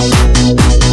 Bye.